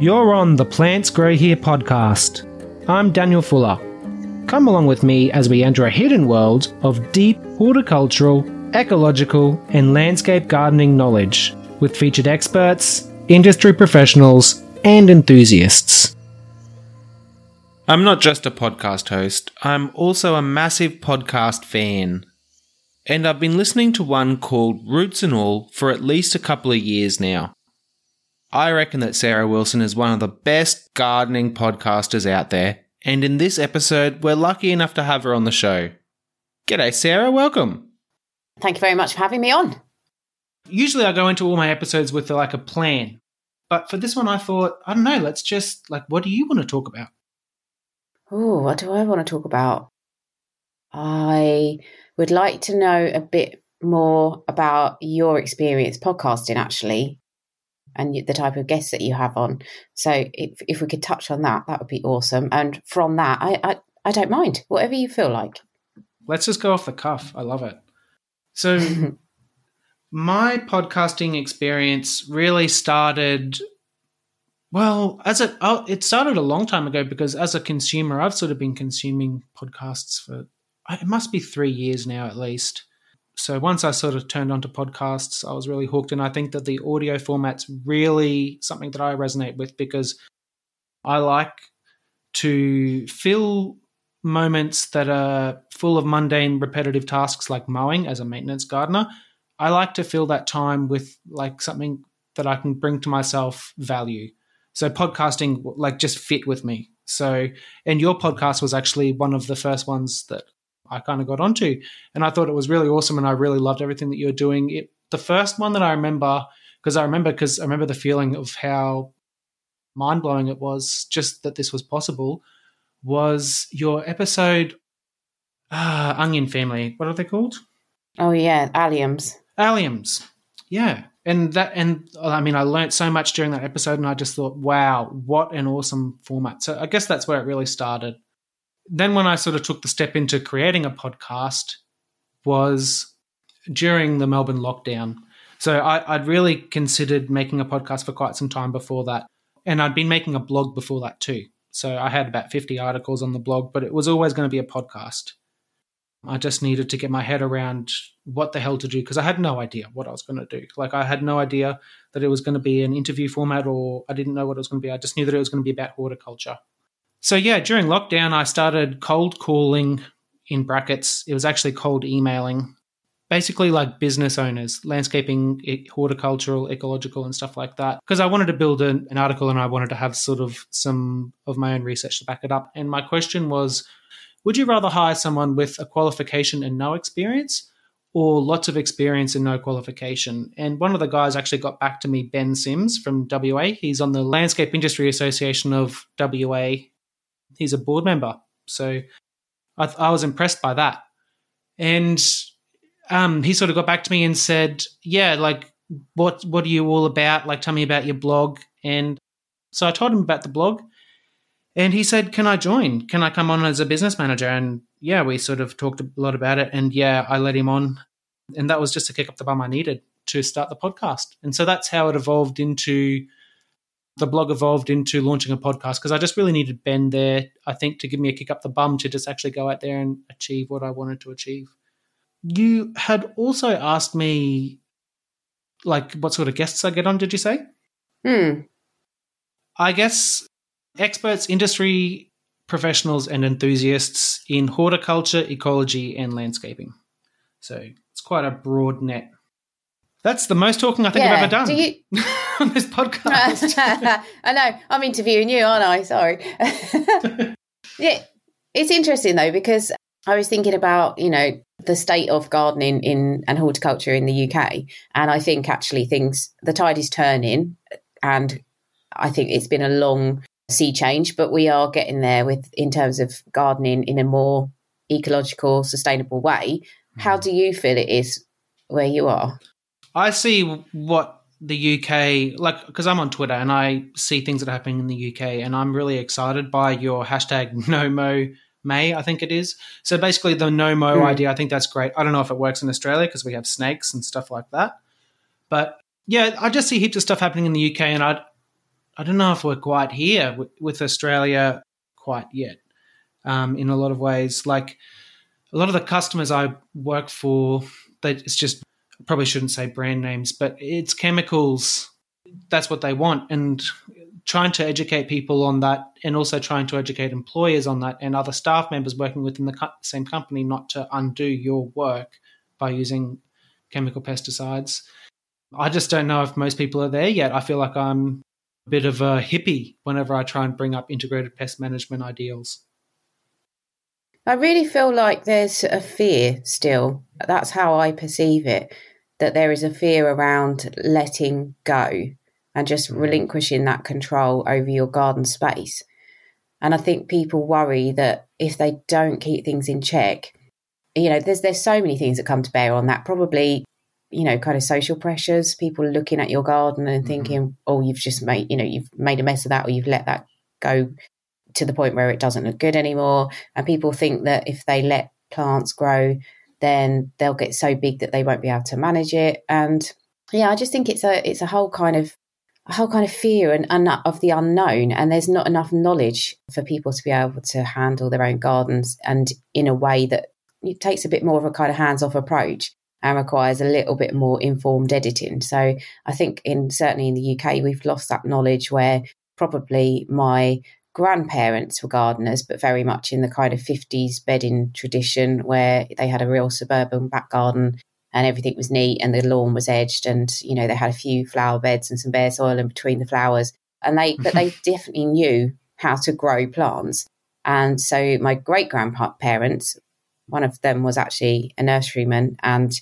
You're on the Plants Grow Here podcast. I'm Daniel Fuller. Come along with me as we enter a hidden world of deep horticultural, ecological, and landscape gardening knowledge with featured experts, industry professionals, and enthusiasts. I'm not just a podcast host, I'm also a massive podcast fan. And I've been listening to one called Roots and All for at least a couple of years now. I reckon that Sarah Wilson is one of the best gardening podcasters out there, and in this episode, we're lucky enough to have her on the show. G'day, Sarah, welcome. Thank you very much for having me on. Usually, I go into all my episodes with like a plan, but for this one, I thought, I don't know, let's just like, what do you want to talk about? Oh, what do I want to talk about? I would like to know a bit more about your experience podcasting, actually and the type of guests that you have on. So if if we could touch on that, that would be awesome. And from that, I I, I don't mind whatever you feel like. Let's just go off the cuff. I love it. So my podcasting experience really started well as a oh, it started a long time ago because as a consumer i've sort of been consuming podcasts for it must be three years now at least so once I sort of turned onto podcasts, I was really hooked. And I think that the audio format's really something that I resonate with because I like to fill moments that are full of mundane, repetitive tasks like mowing as a maintenance gardener. I like to fill that time with like something that I can bring to myself value. So podcasting like just fit with me. So and your podcast was actually one of the first ones that I kind of got onto. And I thought it was really awesome and I really loved everything that you were doing. It, the first one that I remember, because I remember because I remember the feeling of how mind blowing it was just that this was possible, was your episode uh, Onion Family. What are they called? Oh yeah, alliums. Alliums. Yeah. And that and I mean I learned so much during that episode and I just thought, wow, what an awesome format. So I guess that's where it really started then when I sort of took the step into creating a podcast was during the Melbourne lockdown. So I, would really considered making a podcast for quite some time before that. And I'd been making a blog before that too. So I had about 50 articles on the blog, but it was always going to be a podcast. I just needed to get my head around what the hell to do because I had no idea what I was going to do. Like, I had no idea that it was going to be an interview format or I didn't know what it was going to be. I just knew that it was going to be about horticulture. So yeah, during lockdown, I started cold calling in brackets. It was actually cold emailing, basically like business owners, landscaping, horticultural, ecological, and stuff like that. Because I wanted to build an, an article and I wanted to have sort of some of my own research to back it up. And my question was, would you rather hire someone with a qualification and no experience? Or lots of experience and no qualification. And one of the guys actually got back to me, Ben Sims from WA. He's on the Landscape Industry Association of WA he's a board member. So I, I was impressed by that. And um, he sort of got back to me and said, "Yeah, like what what are you all about? Like, tell me about your blog." And so I told him about the blog, and he said, "Can I join? Can I come on as a business manager?" And yeah, we sort of talked a lot about it, and yeah, I let him on, and that was just to kick up the bum I needed to start the podcast. And so that's how it evolved into the blog evolved into launching a podcast because I just really needed Ben there, I think, to give me a kick up the bum to just actually go out there and achieve what I wanted to achieve. You had also asked me, like, what sort of guests I get on, did you say? Hmm. I guess experts, industry professionals, and enthusiasts in horticulture, ecology, and landscaping. So it's quite a broad net. That's the most talking I think yeah. I've ever done Do you... on this podcast. I know. I'm interviewing you, aren't I? Sorry. yeah, it's interesting though because I was thinking about you know the state of gardening in and horticulture in the UK, and I think actually things the tide is turning, and I think it's been a long sea change, but we are getting there with in terms of gardening in a more ecological, sustainable way. How hmm. do you feel it is where you are? I see what the UK, like, because I'm on Twitter and I see things that are happening in the UK, and I'm really excited by your hashtag No Mow May, I think it is. So basically, the no mow mm. idea, I think that's great. I don't know if it works in Australia because we have snakes and stuff like that, but yeah, I just see heaps of stuff happening in the UK, and I, I don't know if we're quite here with, with Australia quite yet. Um, in a lot of ways, like a lot of the customers I work for, they, it's just probably shouldn't say brand names, but it's chemicals. That's what they want, and trying to educate people on that, and also trying to educate employers on that, and other staff members working within the co- same company not to undo your work by using chemical pesticides. I just don't know if most people are there yet. I feel like I'm a bit of a hippie whenever I try and bring up integrated pest management ideals. I really feel like there's a fear still. That's how I perceive it. That there is a fear around letting go and just relinquishing that control over your garden space. And I think people worry that if they don't keep things in check, you know, there's there's so many things that come to bear on that. Probably, you know, kind of social pressures, people looking at your garden and mm-hmm. thinking, mm-hmm. oh, you've just made, you know, you've made a mess of that or you've let that go to the point where it doesn't look good anymore. And people think that if they let plants grow, then they'll get so big that they won't be able to manage it. And yeah, I just think it's a it's a whole kind of a whole kind of fear and, and uh, of the unknown. And there's not enough knowledge for people to be able to handle their own gardens and in a way that it takes a bit more of a kind of hands off approach and requires a little bit more informed editing. So I think in certainly in the UK we've lost that knowledge where probably my grandparents were gardeners, but very much in the kind of 50s bedding tradition where they had a real suburban back garden and everything was neat and the lawn was edged and, you know, they had a few flower beds and some bare soil in between the flowers. And they, but they definitely knew how to grow plants. And so my great grandparents, one of them was actually a nurseryman and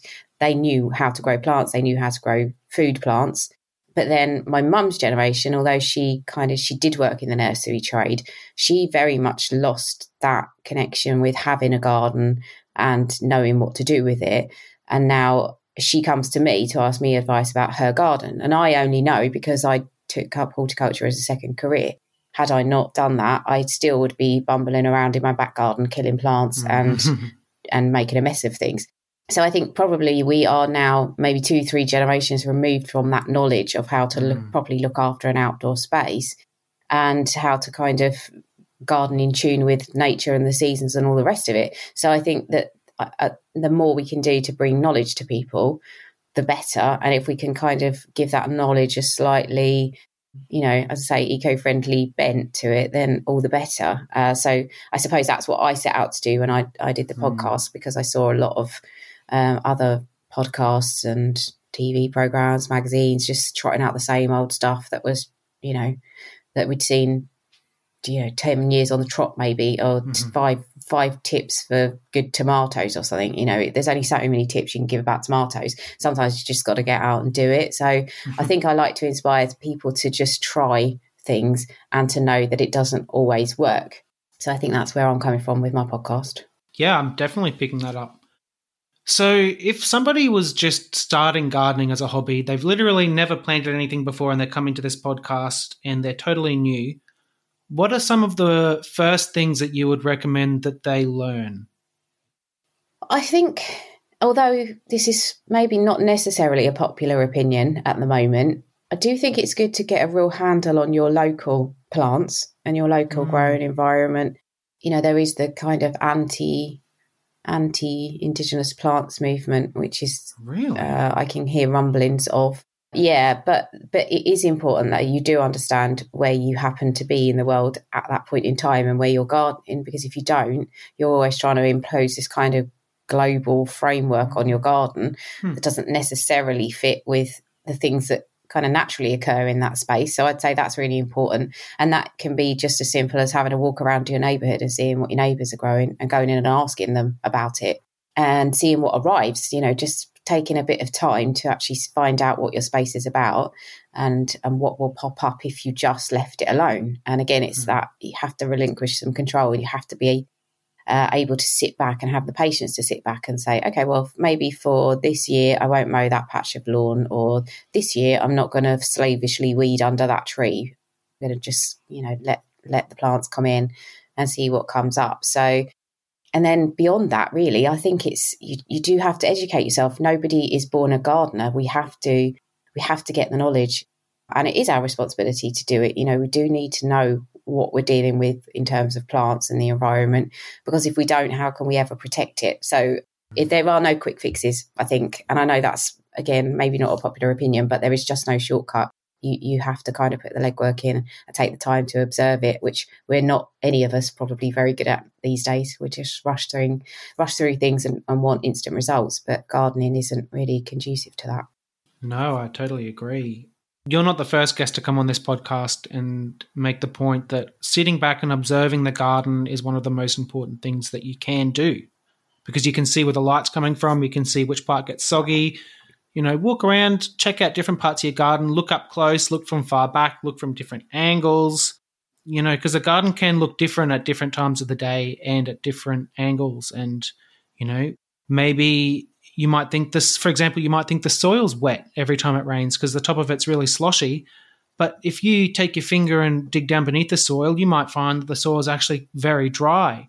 they knew how to grow plants. They knew how to grow food plants. But then my mum's generation, although she kind of she did work in the nursery trade, she very much lost that connection with having a garden and knowing what to do with it. And now she comes to me to ask me advice about her garden. And I only know because I took up horticulture as a second career. Had I not done that, I still would be bumbling around in my back garden, killing plants and mm. and making a mess of things. So I think probably we are now maybe two, three generations removed from that knowledge of how to look, mm. properly look after an outdoor space and how to kind of garden in tune with nature and the seasons and all the rest of it. So I think that uh, uh, the more we can do to bring knowledge to people, the better. And if we can kind of give that knowledge a slightly you know, as I say, eco-friendly bent to it, then all the better. Uh, so I suppose that's what I set out to do when I, I did the mm. podcast because I saw a lot of um, other podcasts and TV programs, magazines, just trotting out the same old stuff that was, you know, that we'd seen, you know, ten years on the trot, maybe, or mm-hmm. five five tips for good tomatoes or something. You know, there's only so many tips you can give about tomatoes. Sometimes you just got to get out and do it. So mm-hmm. I think I like to inspire people to just try things and to know that it doesn't always work. So I think that's where I'm coming from with my podcast. Yeah, I'm definitely picking that up. So, if somebody was just starting gardening as a hobby, they've literally never planted anything before and they're coming to this podcast and they're totally new, what are some of the first things that you would recommend that they learn? I think, although this is maybe not necessarily a popular opinion at the moment, I do think it's good to get a real handle on your local plants and your local mm. growing environment. You know, there is the kind of anti anti-indigenous plants movement, which is really uh, I can hear rumblings of. Yeah, but but it is important that you do understand where you happen to be in the world at that point in time and where you're gardening, because if you don't, you're always trying to impose this kind of global framework on your garden hmm. that doesn't necessarily fit with the things that kind of naturally occur in that space. So I'd say that's really important. And that can be just as simple as having a walk around your neighborhood and seeing what your neighbors are growing and going in and asking them about it and seeing what arrives, you know, just taking a bit of time to actually find out what your space is about and and what will pop up if you just left it alone. And again, it's mm-hmm. that you have to relinquish some control and you have to be uh, able to sit back and have the patience to sit back and say, okay, well, maybe for this year, I won't mow that patch of lawn, or this year, I'm not going to slavishly weed under that tree. I'm going to just, you know, let let the plants come in and see what comes up. So, and then beyond that, really, I think it's you, you do have to educate yourself. Nobody is born a gardener. We have to we have to get the knowledge And it is our responsibility to do it. You know, we do need to know what we're dealing with in terms of plants and the environment, because if we don't, how can we ever protect it? So hmm. if there are no quick fixes, I think, and I know that's again maybe not a popular opinion, but there is just no shortcut. You you have to kind of put the legwork in and take the time to observe it, which we're not any of us probably very good at these days. We're just rush through rush through things and, and want instant results, but gardening isn't really conducive to that. No, I totally agree you're not the first guest to come on this podcast and make the point that sitting back and observing the garden is one of the most important things that you can do because you can see where the light's coming from, you can see which part gets soggy. You know, walk around, check out different parts of your garden, look up close, look from far back, look from different angles. You know, because a garden can look different at different times of the day and at different angles. And, you know, maybe you might think this, for example, you might think the soil's wet every time it rains because the top of it's really sloshy. But if you take your finger and dig down beneath the soil, you might find that the soil is actually very dry.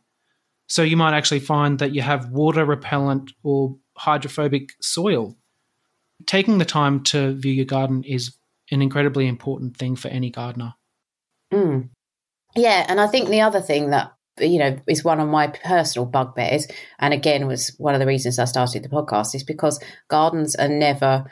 So you might actually find that you have water repellent or hydrophobic soil. Taking the time to view your garden is an incredibly important thing for any gardener. Mm. Yeah, and I think the other thing that you know, is one of my personal bugbears. And again, was one of the reasons I started the podcast is because gardens are never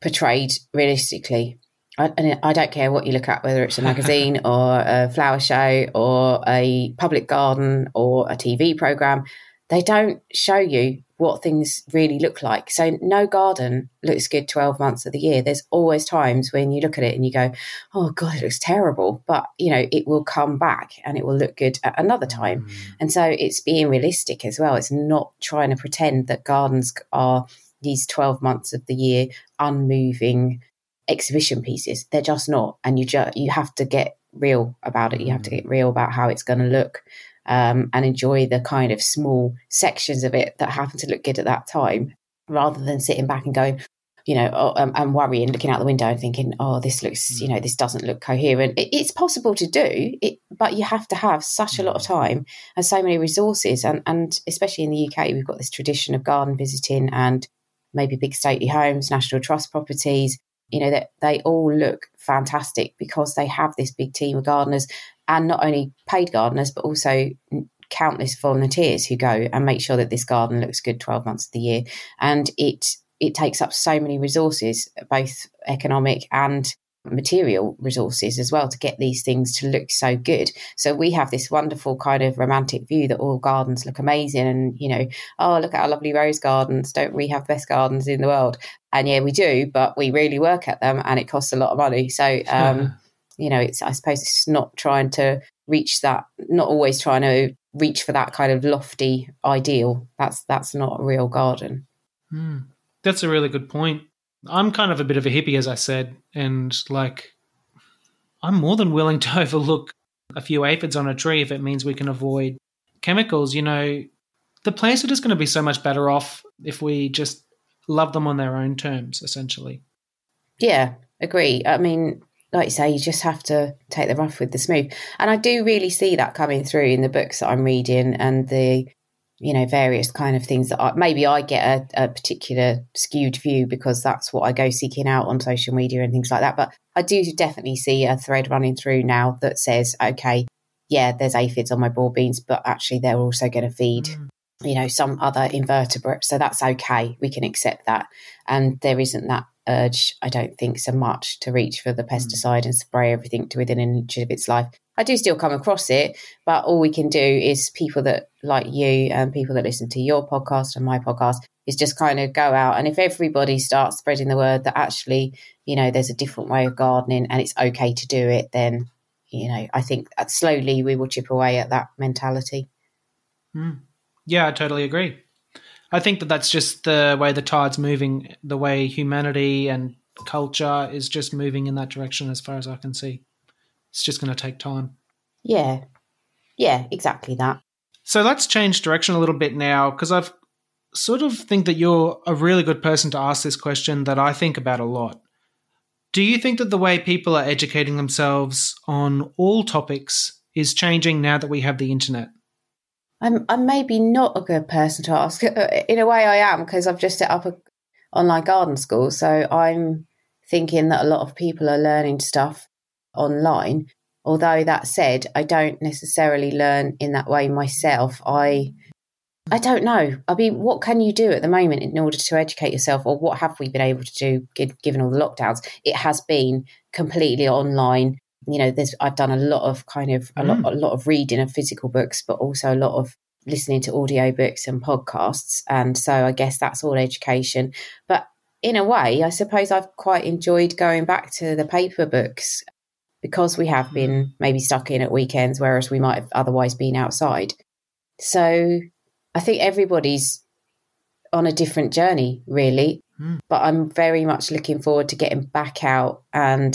portrayed realistically. I, I don't care what you look at, whether it's a magazine or a flower show or a public garden or a TV program, they don't show you what things really look like. So no garden looks good 12 months of the year. There's always times when you look at it and you go, oh God, it looks terrible. But, you know, it will come back and it will look good at another time. Mm. And so it's being realistic as well. It's not trying to pretend that gardens are these 12 months of the year unmoving exhibition pieces. They're just not. And you just, you have to get real about it. You have to mm. get real about how it's going to look um, and enjoy the kind of small sections of it that happen to look good at that time, rather than sitting back and going, you know, oh, um, and worrying, looking out the window and thinking, oh, this looks, you know, this doesn't look coherent. It, it's possible to do, it, but you have to have such a lot of mm. time and so many resources. And, and especially in the UK, we've got this tradition of garden visiting and maybe big stately homes, national trust properties, you know, that they all look fantastic because they have this big team of gardeners and not only paid gardeners, but also countless volunteers who go and make sure that this garden looks good 12 months of the year. And it, it takes up so many resources, both economic and material resources as well to get these things to look so good. So we have this wonderful kind of romantic view that all gardens look amazing and you know, oh look at our lovely rose gardens, don't we have the best gardens in the world? And yeah, we do, but we really work at them and it costs a lot of money. So um you know, it's I suppose it's not trying to reach that, not always trying to reach for that kind of lofty ideal. That's that's not a real garden. Mm, that's a really good point. I'm kind of a bit of a hippie, as I said, and like I'm more than willing to overlook a few aphids on a tree if it means we can avoid chemicals. You know, the plants are just going to be so much better off if we just love them on their own terms, essentially. Yeah, agree. I mean, like you say, you just have to take the rough with the smooth. And I do really see that coming through in the books that I'm reading and the, you know, various kind of things that I, maybe I get a, a, particular skewed view because that's what I go seeking out on social media and things like that. But I do definitely see a thread running through now that says, okay, yeah, there's aphids on my broad beans, but actually they're also going to feed. Mm. You know, some other invertebrate. So that's okay. We can accept that. And there isn't that urge, I don't think, so much to reach for the hmm. pesticide and spray everything to within an inch of its life. I do still come across it, but all we can do is people that like you and people that listen to your podcast and my podcast is just kind of go out. And if everybody starts spreading the word that actually, you know, there's a different way of gardening and it's okay to do it, then, you know, I think slowly we will chip away at that mentality. Mm. Yeah, I totally agree. I think that that's just the way the tide's moving, the way humanity and culture is just moving in that direction, as far as I can see. It's just going to take time. Yeah. Yeah, exactly that. So let's change direction a little bit now because I've sort of think that you're a really good person to ask this question that I think about a lot. Do you think that the way people are educating themselves on all topics is changing now that we have the internet? I'm I'm maybe not a good person to ask. In a way, I am because I've just set up a online garden school. So I'm thinking that a lot of people are learning stuff online. Although that said, I don't necessarily learn in that way myself. I I don't know. I mean, what can you do at the moment in order to educate yourself, or what have we been able to do given all the lockdowns? It has been completely online. You know, there's I've done a lot of kind of a mm. lot a lot of reading of physical books, but also a lot of listening to audiobooks and podcasts. And so I guess that's all education. But in a way, I suppose I've quite enjoyed going back to the paper books because we have been mm. maybe stuck in at weekends, whereas we might have otherwise been outside. So I think everybody's on a different journey, really. Mm. But I'm very much looking forward to getting back out. And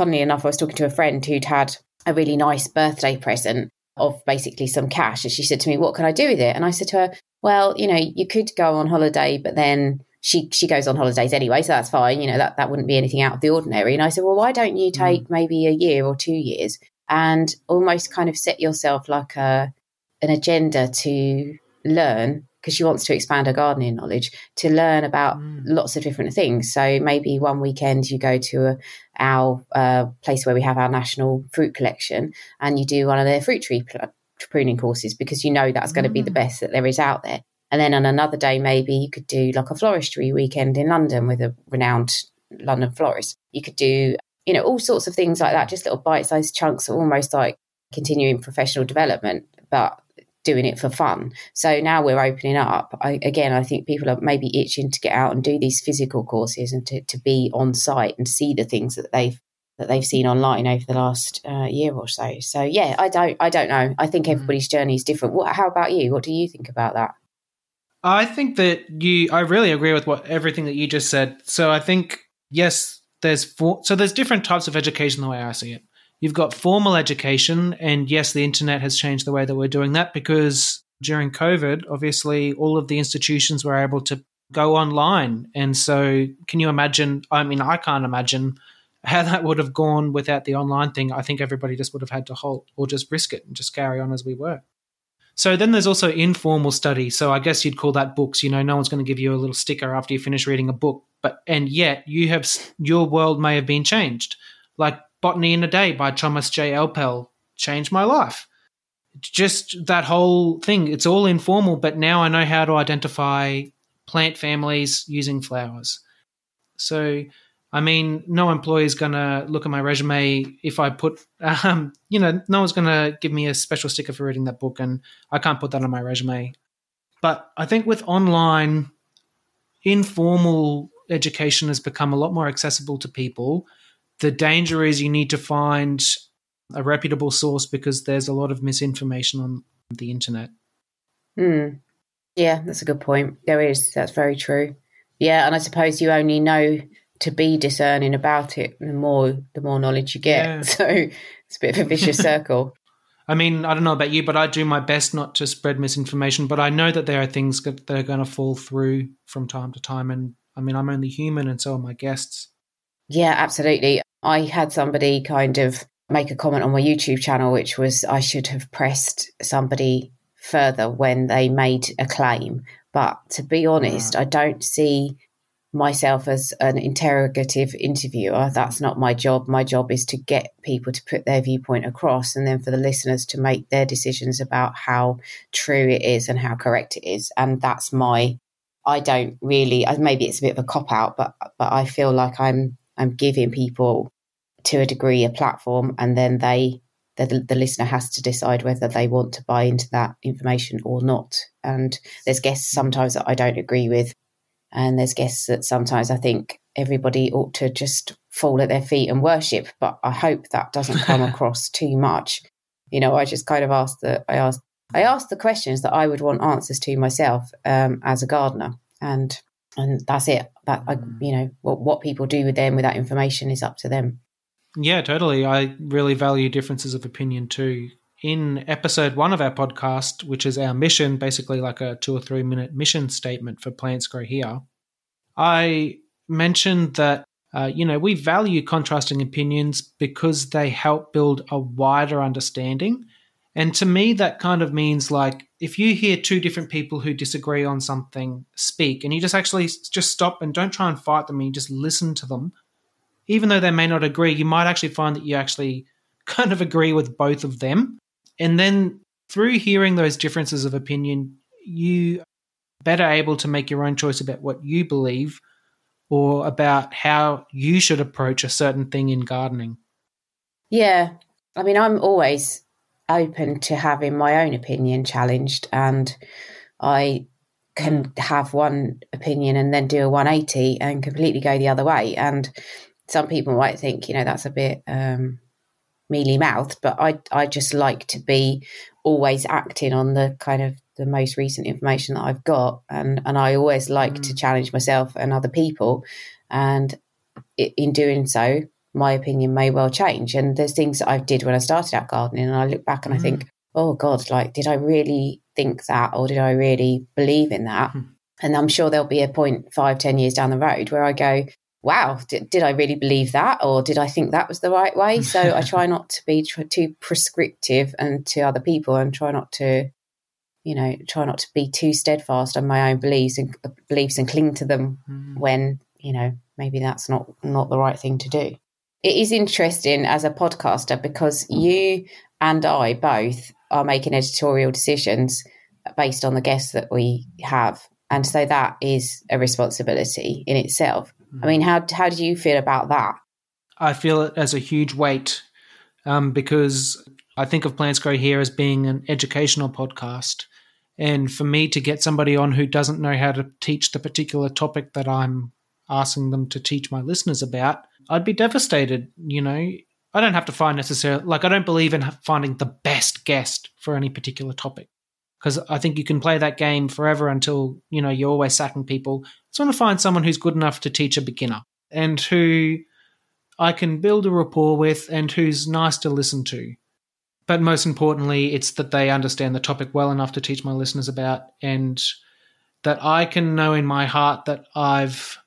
funnily enough, I was talking to a friend who'd had a really nice birthday present of basically some cash. And she said to me, What can I do with it? And I said to her, Well, you know, you could go on holiday, but then she she goes on holidays anyway, so that's fine. You know, that, that wouldn't be anything out of the ordinary. And I said, Well, why don't you hmm. take mm. maybe a year or two years and almost kind of set yourself like a an agenda to learn because she wants to expand her gardening knowledge to learn about mm. lots of different things. So maybe one weekend you go to a, our uh, place where we have our national fruit collection and you do one of their fruit tree pl- pruning courses because you know that's going to be the mm. best that there is out there. And then on another day, maybe you could do like a floristry weekend in London with a renowned London florist. You could do, you know, all sorts of things like that, just little bite sized chunks, almost like continuing professional development, but doing it for fun. So now we're opening up. I, again, I think people are maybe itching to get out and do these physical courses and to, to be on site and see the things that they've that they've seen online over the last uh, year or so. So yeah, I don't I don't know. I think mm. everybody's journey is different. What, how about you? What do you think about that? I think that you I really agree with what everything that you just said. So I think yes, there's four, so there's different types of education the way I see it. You've got formal education, and yes, the internet has changed the way that we're doing that because during COVID, obviously, all of the institutions were able to go online. And so, can you imagine? I mean, I can't imagine how that would have gone without the online thing. I think everybody just would have had to halt or just risk it and just carry on as we were. So then there's also informal study. So I guess you'd call that books. You know, no one's going to give you a little sticker after you finish reading a book, but and yet you have your world may have been changed. Like Botany in a Day by Thomas J. Elpel changed my life. Just that whole thing. It's all informal, but now I know how to identify plant families using flowers. So, I mean, no employer is going to look at my resume if I put, um, you know, no one's going to give me a special sticker for reading that book, and I can't put that on my resume. But I think with online, informal education has become a lot more accessible to people the danger is you need to find a reputable source because there's a lot of misinformation on the internet. Hmm. Yeah, that's a good point. There is. That's very true. Yeah, and I suppose you only know to be discerning about it the more the more knowledge you get. Yeah. So it's a bit of a vicious circle. I mean, I don't know about you, but I do my best not to spread misinformation. But I know that there are things that are going to fall through from time to time. And I mean, I'm only human, and so are my guests. Yeah, absolutely. I had somebody kind of make a comment on my YouTube channel, which was I should have pressed somebody further when they made a claim. But to be ah. honest, I don't see myself as an interrogative interviewer. That's not my job. My job is to get people to put their viewpoint across and then for the listeners to make their decisions about how true it is and how correct it is. And that's my I don't really maybe it's a bit of a cop out, but but I feel like I'm I'm giving people to a degree a platform and then they the, the listener has to decide whether they want to buy into that information or not. And there's guests sometimes that I don't agree with, and there's guests that sometimes I think everybody ought to just fall at their feet and worship. But I hope that doesn't come across too much. You know, I just kind of asked the I asked I asked the questions that I would want answers to myself um, as a gardener, and and that's it. That I, mm. you know, what what people do with them with that information is up to them. Yeah, totally. I really value differences of opinion too. In episode one of our podcast, which is our mission, basically like a two or three minute mission statement for Plants Grow Here, I mentioned that, uh, you know, we value contrasting opinions because they help build a wider understanding. And to me, that kind of means like if you hear two different people who disagree on something speak and you just actually just stop and don't try and fight them and you just listen to them even though they may not agree, you might actually find that you actually kind of agree with both of them. And then through hearing those differences of opinion, you better able to make your own choice about what you believe or about how you should approach a certain thing in gardening. Yeah. I mean, I'm always open to having my own opinion challenged and I can have one opinion and then do a 180 and completely go the other way. And some people might think, you know, that's a bit um, mealy mouthed, but I I just like to be always acting on the kind of the most recent information that I've got, and and I always like mm. to challenge myself and other people, and in doing so, my opinion may well change. And there's things that I did when I started out gardening, and I look back and mm. I think, oh God, like did I really think that, or did I really believe in that? Mm. And I'm sure there'll be a point five, ten years down the road where I go, wow, did, did I really believe that? Or did I think that was the right way? So I try not to be too prescriptive and to other people and try not to, you know, try not to be too steadfast on my own beliefs and uh, beliefs and cling to them mm. when, you know, maybe that's not, not the right thing to do. It is interesting as a podcaster because you and I both are making editorial decisions based on the guests that we have. And so that is a responsibility in itself. I mean, how how do you feel about that? I feel it as a huge weight um, because I think of Plants Grow Here as being an educational podcast. And for me to get somebody on who doesn't know how to teach the particular topic that I'm asking them to teach my listeners about, I'd be devastated. You know, I don't have to find necessarily, like, I don't believe in finding the best guest for any particular topic because I think you can play that game forever until you know you're always sacking people. I just want to find someone who's good enough to teach a beginner and who I can build a rapport with and who's nice to listen to. But most importantly, it's that they understand the topic well enough to teach my listeners about and that I can know in my heart that I've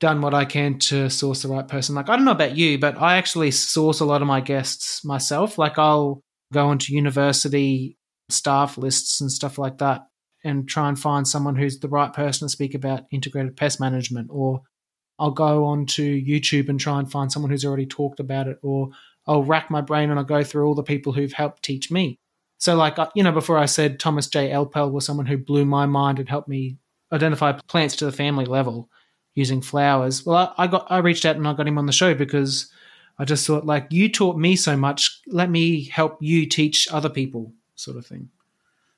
done what I can to source the right person. Like I don't know about you, but I actually source a lot of my guests myself. Like I'll go into university staff lists and stuff like that and try and find someone who's the right person to speak about integrated pest management or I'll go on to YouTube and try and find someone who's already talked about it or I'll rack my brain and I'll go through all the people who've helped teach me. So like uh, you know before I said Thomas J. Elpel was someone who blew my mind and helped me identify plants to the family level using flowers. Well, I, I got I reached out and I got him on the show because I just thought like you taught me so much, let me help you teach other people sort of thing.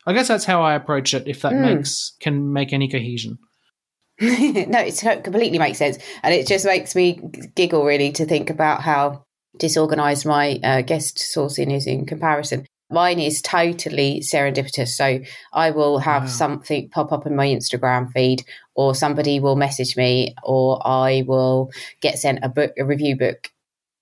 I guess that's how I approach it. If that mm. makes can make any cohesion. no, it completely makes sense, and it just makes me giggle really to think about how disorganized my uh, guest sourcing is in comparison. Mine is totally serendipitous. So I will have wow. something pop up in my Instagram feed, or somebody will message me, or I will get sent a book, a review book,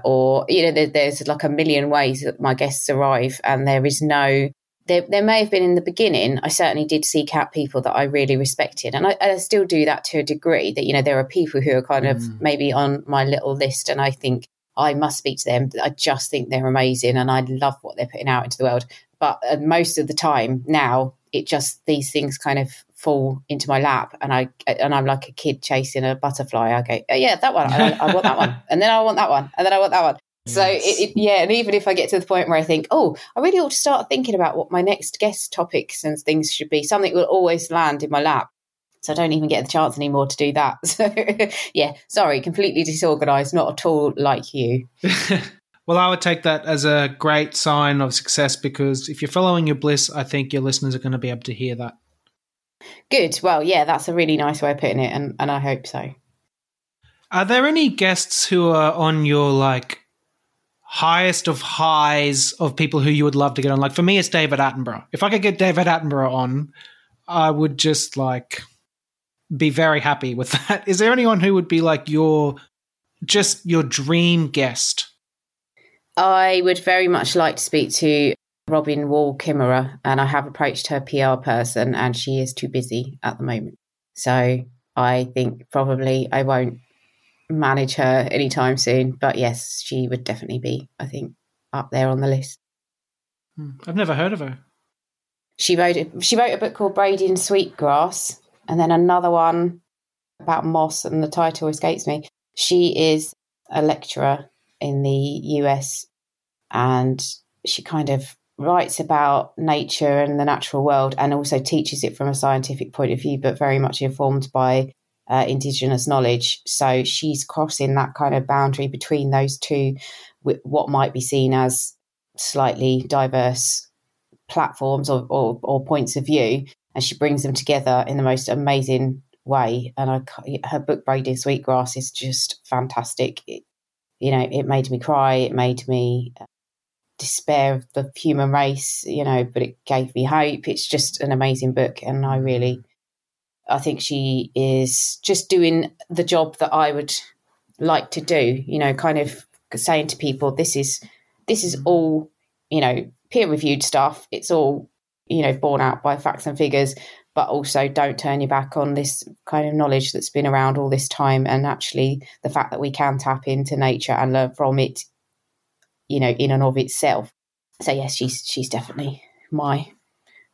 or you know, there, there's like a million ways that my guests arrive, and there is no there, there may have been in the beginning, I certainly did seek out people that I really respected. And I, I still do that to a degree that, you know, there are people who are kind mm. of maybe on my little list and I think I must speak to them. I just think they're amazing and I love what they're putting out into the world. But uh, most of the time now, it just, these things kind of fall into my lap and I and I'm like a kid chasing a butterfly. I go, oh, yeah, that one. I, I, want that one, and then I want that one, and then I want that one. So it, it, yeah, and even if I get to the point where I think, oh, I really ought to start thinking about what my next guest topics and things should be, something will always land in my lap. So I don't even get the chance anymore to do that. So yeah, sorry, completely disorganized, not at all like you. well, I would take that as a great sign of success because if you're following your bliss, I think your listeners are going to be able to hear that. Good. Well, yeah, that's a really nice way of putting it, and, and I hope so. Are there any guests who are on your like highest of highs of people who you would love to get on. Like for me, it's David Attenborough. If I could get David Attenborough on, I would just like be very happy with that. Is there anyone who would be like your just your dream guest? I would very much like to speak to Robin Wall Kimmerer, and I have approached her PR person, and she is too busy at the moment. So I think probably I won't manage her anytime soon. But yes, she would definitely be, I think, up there on the list. Hmm. I've never heard of her. She wrote a, she wrote a book called Braiding Sweetgrass, and then another one about moss, and the title escapes me. She is a lecturer in the US and she kind of writes about nature and the natural world and also teaches it from a scientific point of view, but very much informed by uh, Indigenous knowledge. So she's crossing that kind of boundary between those two, what might be seen as slightly diverse platforms or, or, or points of view, and she brings them together in the most amazing way. And I, her book Braiding Sweetgrass is just fantastic. It, you know, it made me cry. It made me uh, despair of the human race, you know, but it gave me hope. It's just an amazing book, and I really, I think she is just doing the job that I would like to do. You know, kind of saying to people, "This is this is all, you know, peer reviewed stuff. It's all, you know, borne out by facts and figures." But also, don't turn your back on this kind of knowledge that's been around all this time. And actually, the fact that we can tap into nature and learn from it you know, in and of itself. So yes, she's she's definitely my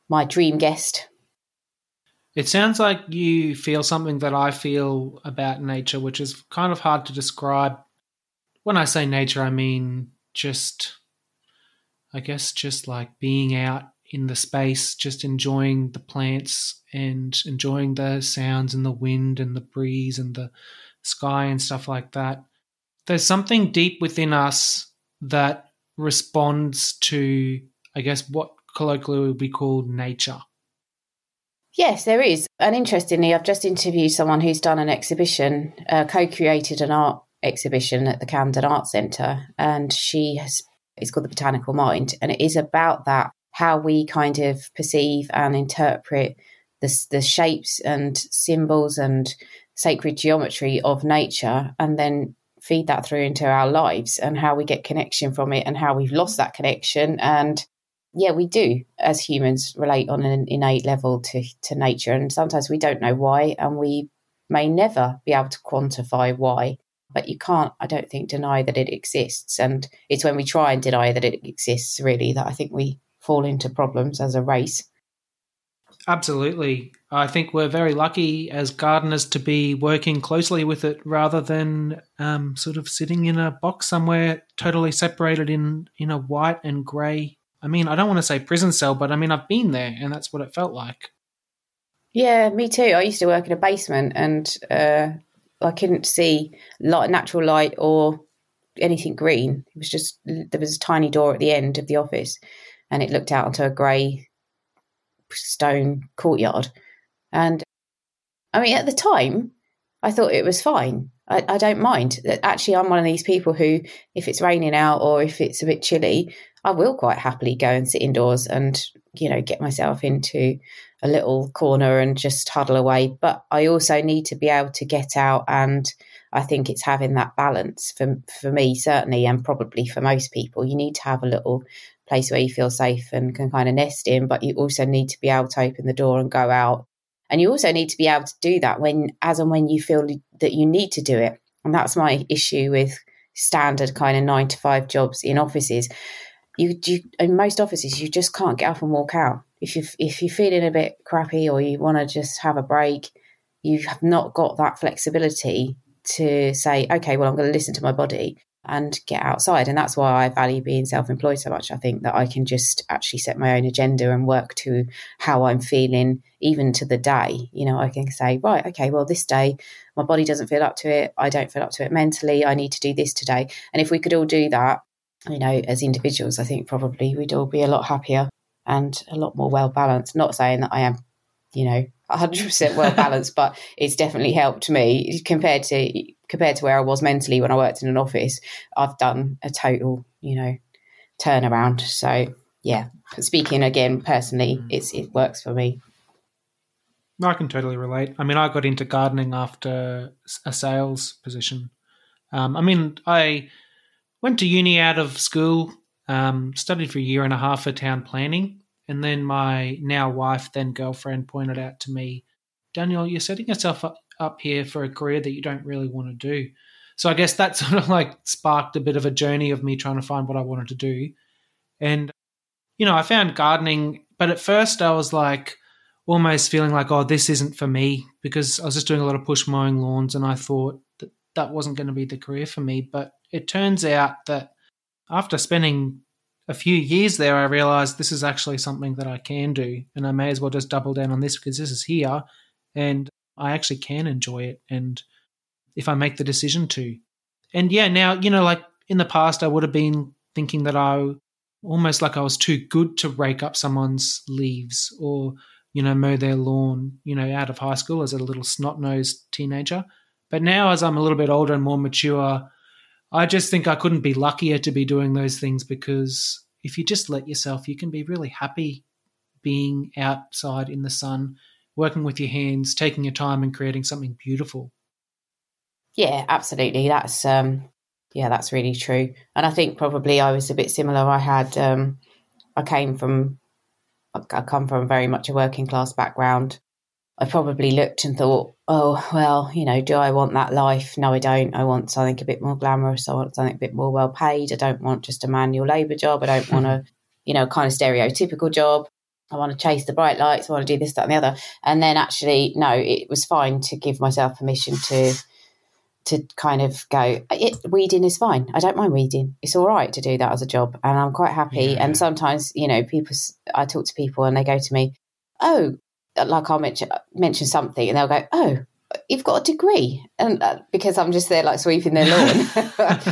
my dream guest. It sounds like you feel something that I feel about nature, which is kind of hard to describe. When I say nature, I mean just, I guess, just like being out in the space, just enjoying the plants and enjoying the sounds and the wind and the breeze and the sky and stuff like that. There's something deep within us that responds to, I guess, what colloquially would be called nature. Yes, there is. And interestingly, I've just interviewed someone who's done an exhibition, uh, co created an art exhibition at the Camden Art Centre. And she has, it's called The Botanical Mind. And it is about that, how we kind of perceive and interpret the, the shapes and symbols and sacred geometry of nature and then feed that through into our lives and how we get connection from it and how we've lost that connection. And yeah, we do as humans relate on an innate level to, to nature. And sometimes we don't know why, and we may never be able to quantify why. But you can't, I don't think, deny that it exists. And it's when we try and deny that it exists, really, that I think we fall into problems as a race. Absolutely. I think we're very lucky as gardeners to be working closely with it rather than um, sort of sitting in a box somewhere totally separated in, in a white and grey. I mean, I don't want to say prison cell, but I mean, I've been there and that's what it felt like. Yeah, me too. I used to work in a basement and uh, I couldn't see light, natural light or anything green. It was just, there was a tiny door at the end of the office and it looked out onto a grey stone courtyard. And I mean, at the time, I thought it was fine. I, I, don't mind. Actually, I'm one of these people who, if it's raining out or if it's a bit chilly, I will quite happily go and sit indoors and, you know, get myself into a little corner and just huddle away. But I also need to be able to get out. And I think it's having that balance for, for me, certainly, and probably for most people. You need to have a little place where you feel safe and can kind of nest in, but you also need to be able to open the door and go out. And you also need to be able to do that when, as and when you feel that you need to do it. And that's my issue with standard kind of nine to five jobs in offices. You, you in most offices, you just can't get up and walk out. If you if you're feeling a bit crappy or you want to just have a break, you have not got that flexibility to say, okay, well, I'm going to listen to my body and get outside. And that's why I value being self employed so much. I think that I can just actually set my own agenda and work to how I'm feeling, even to the day. You know, I can say, right, okay, well, this day my body doesn't feel up to it. I don't feel up to it mentally. I need to do this today. And if we could all do that, you know, as individuals, I think probably we'd all be a lot happier and a lot more well balanced. Not saying that I am, you know, 100% well balanced, but it's definitely helped me compared to compared to where I was mentally when I worked in an office. I've done a total, you know, turnaround. So yeah, speaking again personally, it's it works for me. I can totally relate. I mean, I got into gardening after a sales position. Um, I mean, I went to uni out of school, um, studied for a year and a half for town planning, and then my now wife, then girlfriend, pointed out to me, Daniel, you're setting yourself up, up here for a career that you don't really want to do. So I guess that sort of like sparked a bit of a journey of me trying to find what I wanted to do. And, you know, I found gardening, but at first I was like almost feeling like, oh, this isn't for me because I was just doing a lot of push mowing lawns and I thought that that wasn't going to be the career for me. But it turns out that after spending a few years there, I realized this is actually something that I can do, and I may as well just double down on this because this is here, and I actually can enjoy it. And if I make the decision to, and yeah, now you know, like in the past, I would have been thinking that I almost like I was too good to rake up someone's leaves or you know mow their lawn, you know, out of high school as a little snot nosed teenager. But now, as I'm a little bit older and more mature, I just think I couldn't be luckier to be doing those things because if you just let yourself, you can be really happy being outside in the sun, working with your hands, taking your time and creating something beautiful. Yeah, absolutely. That's um yeah, that's really true. And I think probably I was a bit similar. I had um I came from I come from very much a working class background. I probably looked and thought, oh, well, you know, do I want that life? No, I don't. I want something a bit more glamorous. I want something a bit more well paid. I don't want just a manual labour job. I don't want a, you know, kind of stereotypical job. I want to chase the bright lights. I want to do this, that, and the other. And then actually, no, it was fine to give myself permission to to kind of go, it, weeding is fine. I don't mind weeding. It's all right to do that as a job. And I'm quite happy. Yeah. And sometimes, you know, people, I talk to people and they go to me, oh, like I'll mention mention something, and they'll go, "Oh, you've got a degree," and uh, because I'm just there like sweeping their lawn,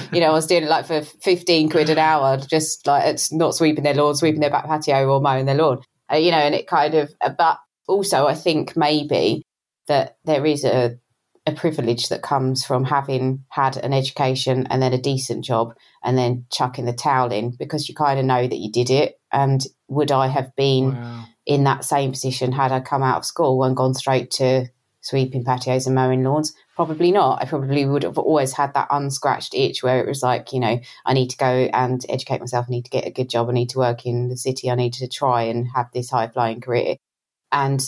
you know, I was doing it like for fifteen quid an hour, just like it's not sweeping their lawn, sweeping their back patio or mowing their lawn, uh, you know, and it kind of. Uh, but also, I think maybe that there is a a privilege that comes from having had an education and then a decent job and then chucking the towel in because you kind of know that you did it. And would I have been wow in that same position had I come out of school and gone straight to sweeping patios and mowing lawns? Probably not. I probably would have always had that unscratched itch where it was like, you know, I need to go and educate myself. I need to get a good job. I need to work in the city. I need to try and have this high flying career. And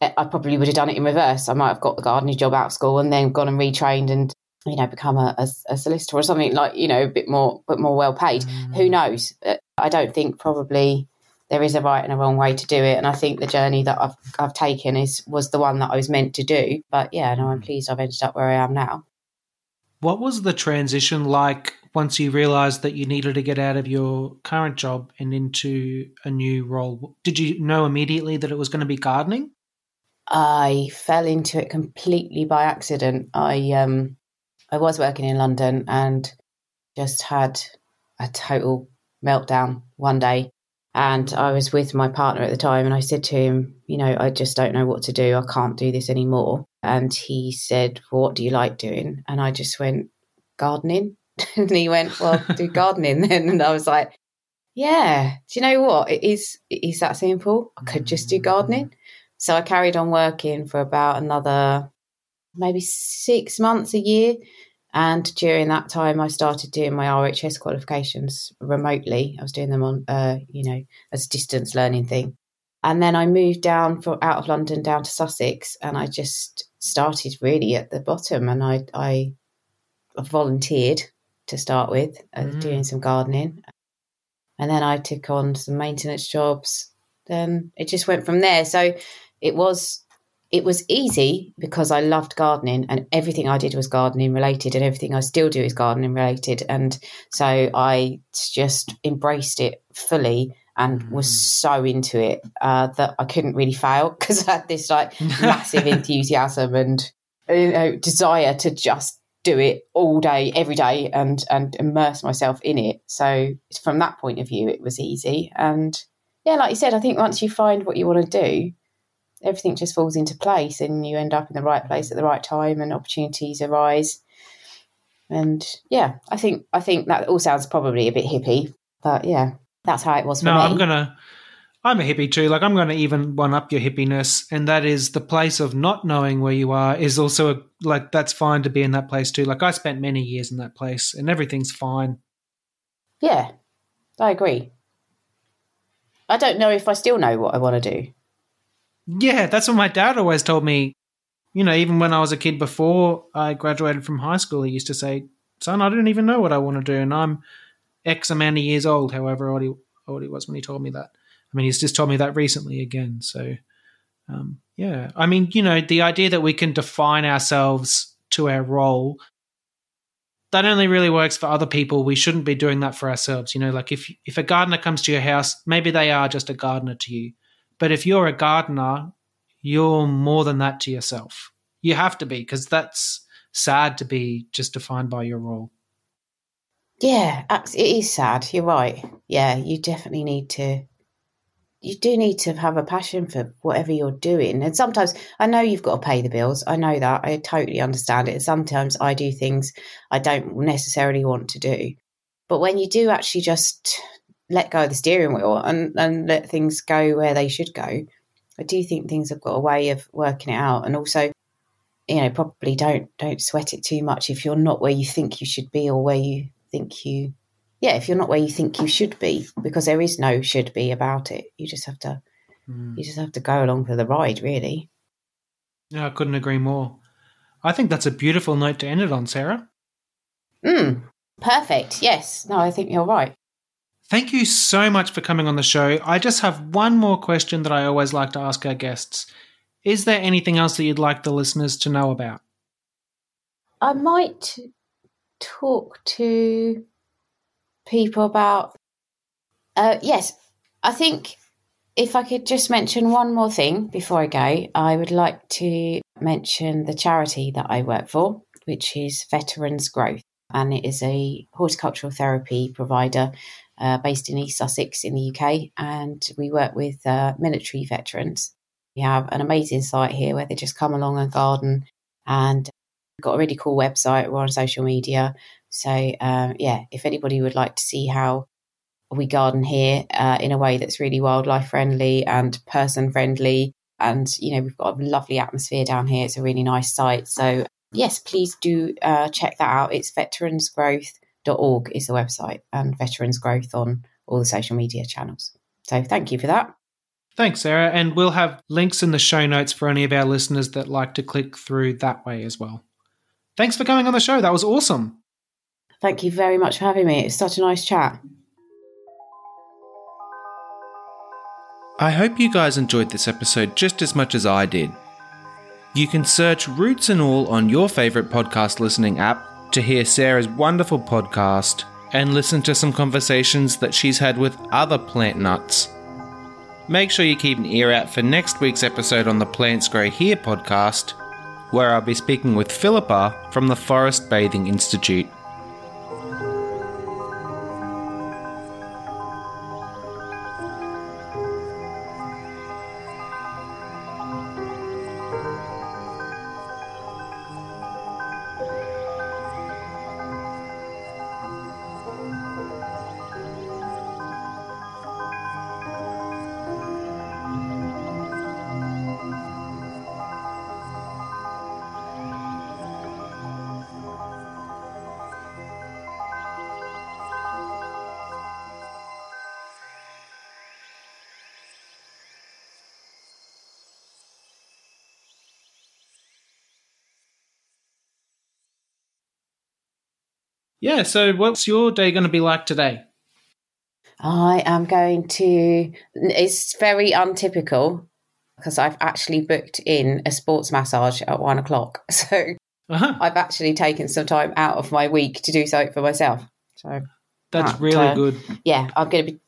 I probably would have done it in reverse. I might have got the gardening job out of school and then gone and retrained and you know become a, a, a solicitor or something like you know a bit more bit more well paid. Mm. Who knows? I don't think probably there is a right and a wrong way to do it. And I think the journey that I've I've taken is was the one that I was meant to do. But yeah, no, I'm hmm. pleased I've ended up where I am now. What was the transition like once you realized that you needed to get out of your current job and into a new role? Did you know immediately that it was going to be gardening? I fell into it completely by accident. I um I was working in London and just had a total meltdown one day and I was with my partner at the time, and I said to him, You know, I just don't know what to do. I can't do this anymore. And he said, well, What do you like doing? And I just went, Gardening. and he went, Well, do gardening then. And I was like, Yeah, do you know what? It is, it is that simple. I could just do gardening. Mm. So I carried on working for about another maybe six months, a year. And during that time, I started doing my RHS qualifications remotely. I was doing them on, uh, you know, as a distance learning thing. And then I moved down from out of London down to Sussex, and I just started really at the bottom. And I, I volunteered to start with, uh, mm. doing some gardening, and then I took on some maintenance jobs. Then it just went from there. So it was it was easy because I loved gardening and everything I did was gardening related and everything I still do is gardening related. And so I just embraced it fully and was mm. so into it uh, that I couldn't really fail because I had this like massive enthusiasm and you know, desire to just do it all day, every day, and and immerse myself in it. So from that point of view, it was easy. And yeah, like you said, I think once you find what you want to do, everything just falls into place and you end up in the right place at the right time and opportunities arise. And yeah i think i think that all sounds probably a bit hippie but yeah that's how it was for me. no me. i'm gonna i'm a hippie too. Like i'm gonna even one up your hippiness and that is the place of not knowing where you are is also a, like that's fine to be in that place too. Like i spent many years in that place and everything's fine. Yeah i agree. I don't know if i still know what i want to do yeah, that's what my dad always told me. You know, even when I was a kid before I graduated from high school, he used to say, "Son, I don't even know what I want to do," and I'm X amount of years old, however old he, old he was when he told me that. I mean, he's just told me that recently again. So, um, yeah, I mean, you know, the idea that we can define ourselves to our role that only really works for other people. We shouldn't be doing that for ourselves. You know, like if if a gardener comes to your house, maybe they are just a gardener to you. But if you're a gardener, you're more than that to yourself. You have to be because that's sad to be just defined by your role. Yeah, it is sad. You're right. Yeah, you definitely need to. You do need to have a passion for whatever you're doing. And sometimes I know you've got to pay the bills. I know that. I totally understand it. Sometimes I do things I don't necessarily want to do. But when you do actually just let go of the steering wheel and, and let things go where they should go, I do think things have got a way of working it out. And also, you know, probably don't don't sweat it too much if you're not where you think you should be or where you think you yeah, if you're not where you think you should be, because there is no should be about it. You just have to mm. you just have to go along for the ride, really. Yeah, I couldn't agree more. I think that's a beautiful note to end it on, Sarah. Mm, perfect. Yes. No, I think you're right. Thank you so much for coming on the show. I just have one more question that I always like to ask our guests. Is there anything else that you'd like the listeners to know about? I might talk to people about. Uh, yes, I think if I could just mention one more thing before I go, I would like to mention the charity that I work for, which is Veterans Growth. And it is a horticultural therapy provider uh, based in East Sussex in the UK. And we work with uh, military veterans. We have an amazing site here where they just come along and garden and got a really cool website. We're on social media. So, um, yeah, if anybody would like to see how we garden here uh, in a way that's really wildlife friendly and person friendly, and you know, we've got a lovely atmosphere down here. It's a really nice site. So, yes, please do uh, check that out. It's veteransgrowth.org is the website, and Veterans Growth on all the social media channels. So, thank you for that. Thanks, Sarah. And we'll have links in the show notes for any of our listeners that like to click through that way as well. Thanks for coming on the show. That was awesome. Thank you very much for having me. It's such a nice chat. I hope you guys enjoyed this episode just as much as I did. You can search Roots and All on your favourite podcast listening app to hear Sarah's wonderful podcast and listen to some conversations that she's had with other plant nuts. Make sure you keep an ear out for next week's episode on the Plants Grow Here podcast, where I'll be speaking with Philippa from the Forest Bathing Institute. Yeah, so what's your day going to be like today? I am going to, it's very untypical because I've actually booked in a sports massage at one o'clock. So uh-huh. I've actually taken some time out of my week to do something for myself. So that's that, really uh, good. Yeah, I'm going to be.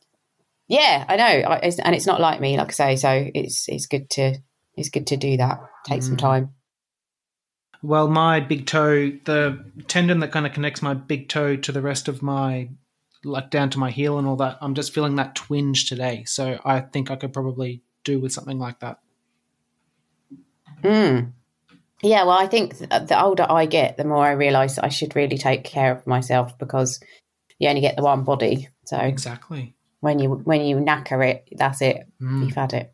Yeah, I know, I, it's, and it's not like me, like I say. So it's it's good to it's good to do that. Take mm. some time. Well, my big toe, the tendon that kind of connects my big toe to the rest of my, like down to my heel and all that, I'm just feeling that twinge today. So I think I could probably do with something like that. Mm. Yeah, well, I think the older I get, the more I realise I should really take care of myself because you only get the one body. So exactly when you when you knacker it, that's it. Mm. You've had it.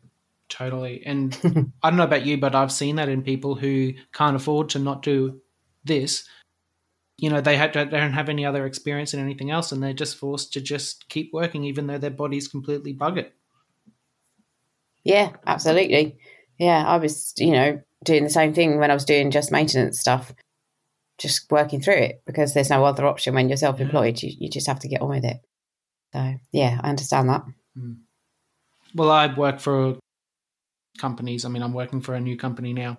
Totally. And I don't know about you, but I've seen that in people who can't afford to not do this. You know, they, have, they don't have any other experience in anything else, and they're just forced to just keep working, even though their body's completely buggered. Yeah, absolutely. Yeah, I was, you know, doing the same thing when I was doing just maintenance stuff, just working through it because there's no other option when you're self employed. You, you just have to get on with it. So, yeah, I understand that. Hmm. Well, I work for companies. I mean, I'm working for a new company now,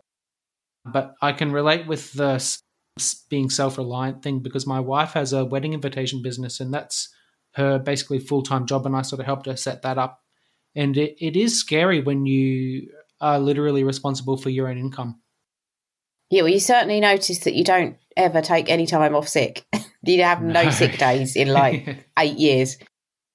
but I can relate with the being self-reliant thing because my wife has a wedding invitation business and that's her basically full-time job and I sort of helped her set that up. And it, it is scary when you are literally responsible for your own income. Yeah, well, you certainly notice that you don't ever take any time off sick. you have no, no. sick days in like eight years.